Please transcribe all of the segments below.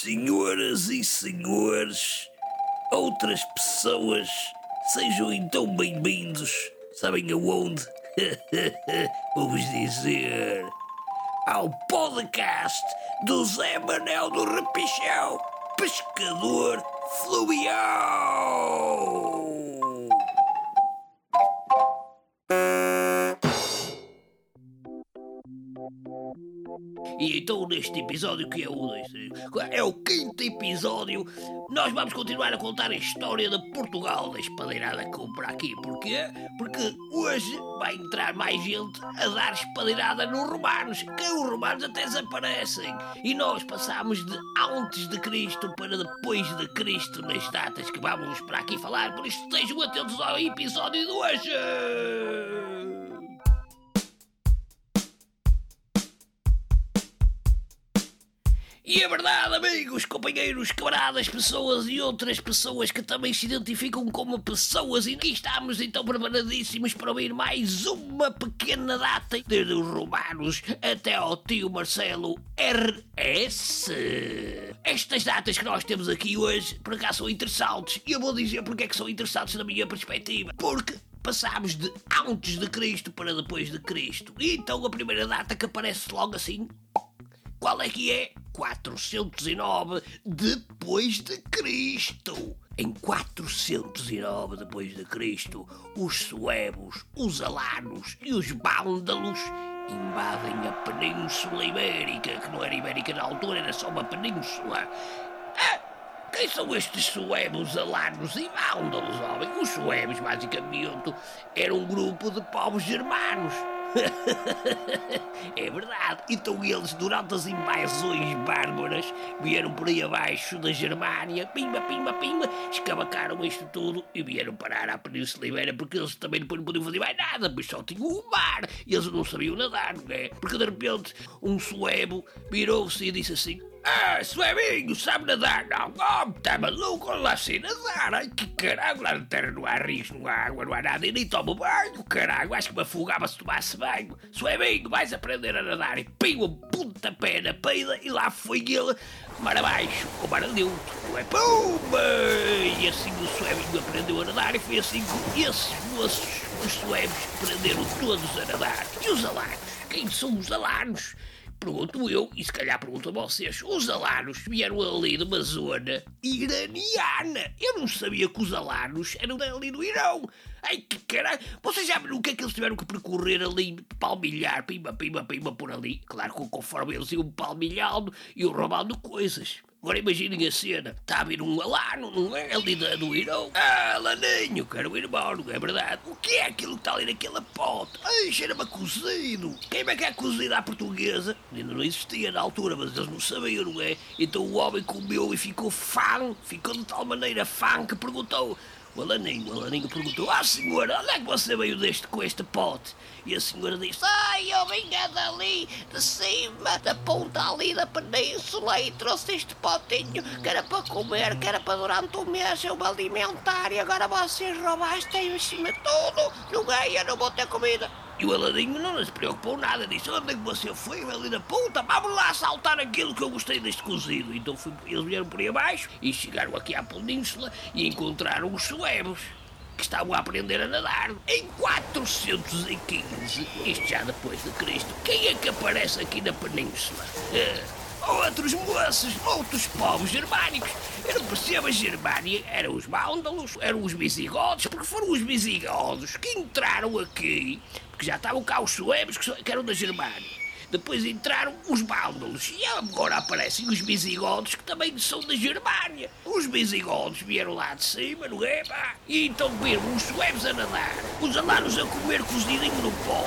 Senhoras e senhores, outras pessoas, sejam então bem-vindos. Sabem aonde? Vou-vos dizer. Ao podcast do Zé Manel do Repichão, pescador fluvial. Então neste episódio que é o é o quinto episódio, nós vamos continuar a contar a história de Portugal da espadeirada por aqui. Porquê? Porque hoje vai entrar mais gente a dar espadeirada nos romanos, que os romanos até desaparecem. E nós passamos de antes de Cristo para depois de Cristo nas datas que vamos para aqui falar, por isso estejam atentos ao episódio de hoje. E é verdade, amigos, companheiros, camaradas, pessoas e outras pessoas que também se identificam como pessoas. E aqui estamos então preparadíssimos para ouvir mais uma pequena data, desde os romanos até ao tio Marcelo RS. Estas datas que nós temos aqui hoje, por acaso, são interessantes. E eu vou dizer porque é que são interessantes na minha perspectiva. Porque passámos de antes de Cristo para depois de Cristo. E então a primeira data que aparece logo assim qual é que é? 409 depois de Cristo. Em 409 depois de Cristo, os suevos, os alanos e os vândalos invadem a Península Ibérica, que não era ibérica na altura, era só uma península. Ah, quem são estes suevos, alanos e vândalos, homem? Os suevos, basicamente, eram um grupo de povos germanos é verdade. Então eles, durante as invasões bárbaras, vieram por aí abaixo da Germânia, pimba, pimba, pimba, escavacaram isto tudo e vieram parar à Península Ibérica porque eles também depois não podiam fazer mais nada, pois só tinham o mar e eles não sabiam nadar, não é? Porque de repente um suevo virou-se e disse assim: ah, suevinho, sabe nadar? Não, oh, tá maluco? Lá sei nadar. Ai, que caralho, lá na terra não há rios, não há água, não há nada. E nem tomo banho, caralho. Acho que me afogava se tomasse banho. Suevinho, vais aprender a nadar. E pim, um pé na peida e lá foi ele, mar abaixo, com mar adentro. E assim o suevinho aprendeu a nadar e foi assim que esses moços, os suevos, aprenderam todos a nadar. E os alanos? Quem são os alanos? Pergunto eu, e se calhar pergunto a vocês: os alanos vieram ali de uma zona iraniana. Eu não sabia que os alanos eram dali do Irão. Ai que caralho! Vocês já viram o que é que eles tiveram que percorrer ali, palmilhar, pimba, pimba, pimba por ali? Claro que conforme eles iam palmilhando, iam roubando coisas. Agora imaginem a cena. Está a vir um alano, não é? Ali do Irão. Ah, Laninho, quero ir embora, não é verdade? O que é aquilo que está ali naquele pote? Ai, cheira-me a cozido. Quem é que é cozido à portuguesa? Ainda não existia na altura, mas eles não sabiam, não é? Então o homem comeu e ficou fã, ficou de tal maneira fã que perguntou o Alaninho, o Alaninho perguntou: Ah, senhora, onde é que você veio deste com este pote? E a senhora disse: Ai, eu vinha dali, de cima, da ponta ali da península e trouxe este potinho que era para comer, que era para durante um mês eu me alimentar e agora vocês roubaste em cima de tudo. Não é, eu não vou ter comida. E o Aladinho não se preocupou nada, disse: Onde é que você foi, ali na puta? Vamos lá saltar aquilo que eu gostei deste cozido. Então fui, eles vieram por aí abaixo e chegaram aqui à península e encontraram os suevos que estavam a aprender a nadar. Em 415, isto já depois de Cristo, quem é que aparece aqui na península? Uh, outros moços, outros povos germânicos. Eu não percebo a Germânia, eram os vândalos, eram os visigodos, porque foram os visigodos que entraram aqui, porque já estavam cá os suevos que eram da Germânia. Depois entraram os vândalos e agora aparecem os visigodos que também são da Germânia. Os visigodos vieram lá de cima, não é? Pá? E então viram os suevos a nadar, os alanos a comer cozidinho no pó.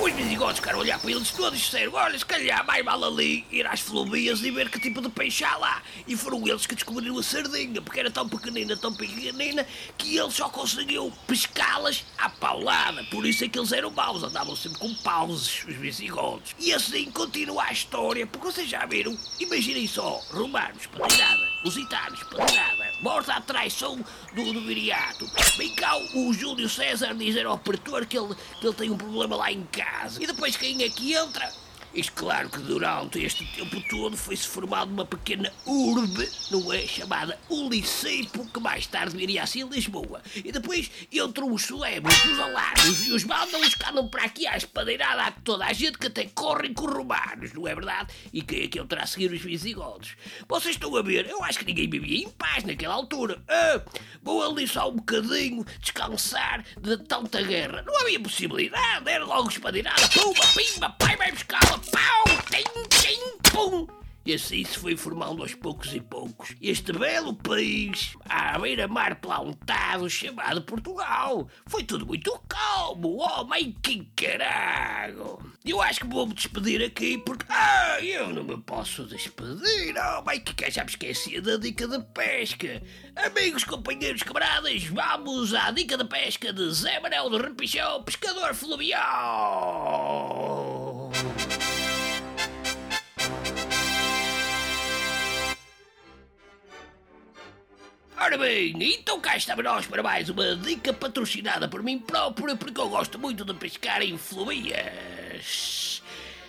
Os visigodos ficaram a olhar para eles todos e disseram: Olha, se calhar mais vale ali ir às fluvias e ver que tipo de peixe há lá. E foram eles que descobriram a sardinha, porque era tão pequenina, tão pequenina, que eles só conseguiam pescá-las à paulada. Por isso é que eles eram maus, andavam sempre com pauses, os visigodos. E assim continua a história, porque vocês já viram, imaginem só, romanos, patinada, lusitanos, patinada, morta à traição do, do viriato. Vem cá o Júlio César dizer ao pretor que ele, que ele tem um problema lá em casa. E depois quem é que entra? Isto claro que durante este tempo todo foi-se formando uma pequena urbe, não é? Chamada Ulicepo, que mais tarde viria a ser Lisboa. E depois entram os solemes, os alarmes e os vândalos que andam para aqui à espadeirada a toda a gente que até correm com romanos, não é verdade? E quem é que entra a seguir os visigodos? Vocês estão a ver, eu acho que ninguém vivia em paz naquela altura. Ah, vou ali só um bocadinho descansar de tanta guerra. Não havia possibilidade, era logo espadeirada, pumba, pimba, pai vai buscá-la, pau, tim, tim, pum. E assim se foi formando aos poucos e poucos este belo país à beira-mar plantado chamado Portugal. Foi tudo muito calmo, oh, mãe que caralho! Eu acho que vou-me despedir aqui porque. Ah, eu não me posso despedir, oh, mãe que já me esqueci da dica de pesca. Amigos, companheiros, camaradas, vamos à dica de pesca de Zé Manuel do Repichão, pescador fluvial. Ora bem, então cá estamos nós para mais uma dica patrocinada por mim próprio, porque eu gosto muito de pescar em fluvias.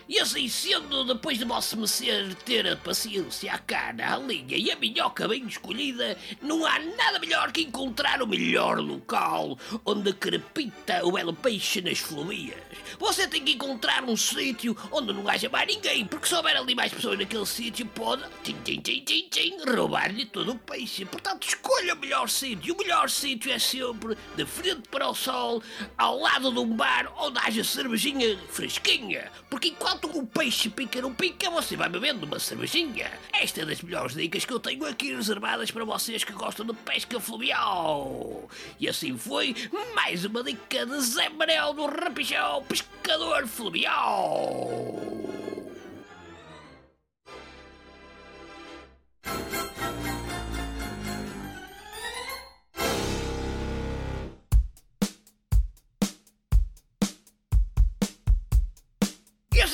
E assim sendo, depois de Vossa Mercê ter a paciência, a cana, a linha e a minhoca bem escolhida, não há nada melhor que encontrar o melhor local onde crepita o belo peixe nas fluvias. Você tem que encontrar um sítio onde não haja mais ninguém, porque se houver ali mais pessoas naquele sítio, pode tchim, tchim, tchim, tchim, tchim, roubar-lhe todo o peixe. Portanto, escolha o melhor sítio. O melhor sítio é sempre de frente para o sol, ao lado de um bar onde haja cervejinha fresquinha. Porque enquanto o peixe pica no pica, você vai bebendo uma cervejinha. Esta é das melhores dicas que eu tenho aqui reservadas para vocês que gostam de pesca fluvial. E assim foi mais uma dica de Zé Manel do Rapichão, pescador fluvial.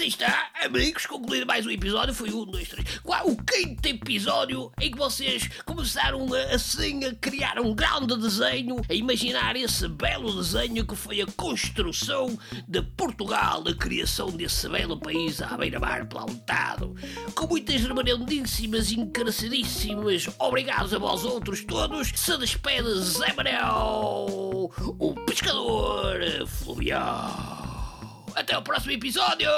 Assim está, amigos, concluído mais um episódio. Foi um, dois, três, quatro, o quinto episódio em que vocês começaram a, assim a criar um grande desenho, a imaginar esse belo desenho que foi a construção de Portugal, a criação desse belo país à beira-mar plantado. Com muitas reverendíssimas, encarecidíssimas, obrigados a vós outros todos, se despede Zé Manel, o pescador fluvial. Até o próximo episódio!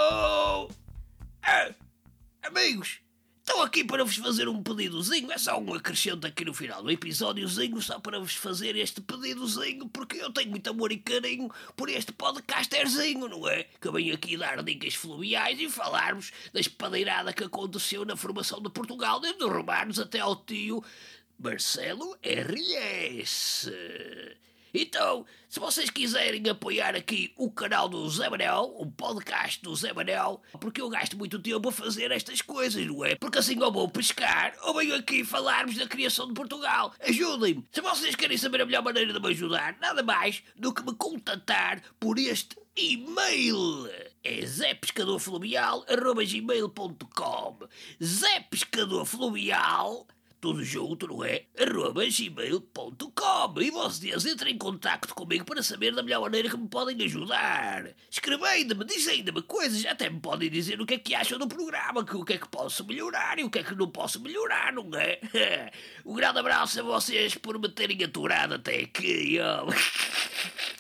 Ah, amigos, estou aqui para vos fazer um pedidozinho. É só um acrescento aqui no final do episódiozinho, só para vos fazer este pedidozinho, porque eu tenho muito amor e carinho por este podcasterzinho, não é? Que eu venho aqui dar dicas fluviais e falar-vos da espadeirada que aconteceu na formação de Portugal, desde os romanos até ao tio Marcelo R.S. Então, se vocês quiserem apoiar aqui o canal do Zé Manel, o podcast do Zé Manel, porque eu gasto muito tempo a fazer estas coisas, não é? Porque assim eu vou pescar ou venho aqui falar-vos da criação de Portugal. Ajudem-me! Se vocês querem saber a melhor maneira de me ajudar, nada mais do que me contatar por este e-mail. É zépescadorfluvial.gmail.com Zé Pescador Fluvial tudo junto, não é? arroba gmail.com e vocês entrem em contato comigo para saber da melhor maneira que me podem ajudar. Escrevendo-me, dizendo-me coisas, até me podem dizer o que é que acham do programa, que o que é que posso melhorar e o que é que não posso melhorar, não é? Um grande abraço a vocês por me terem aturado até aqui, ó.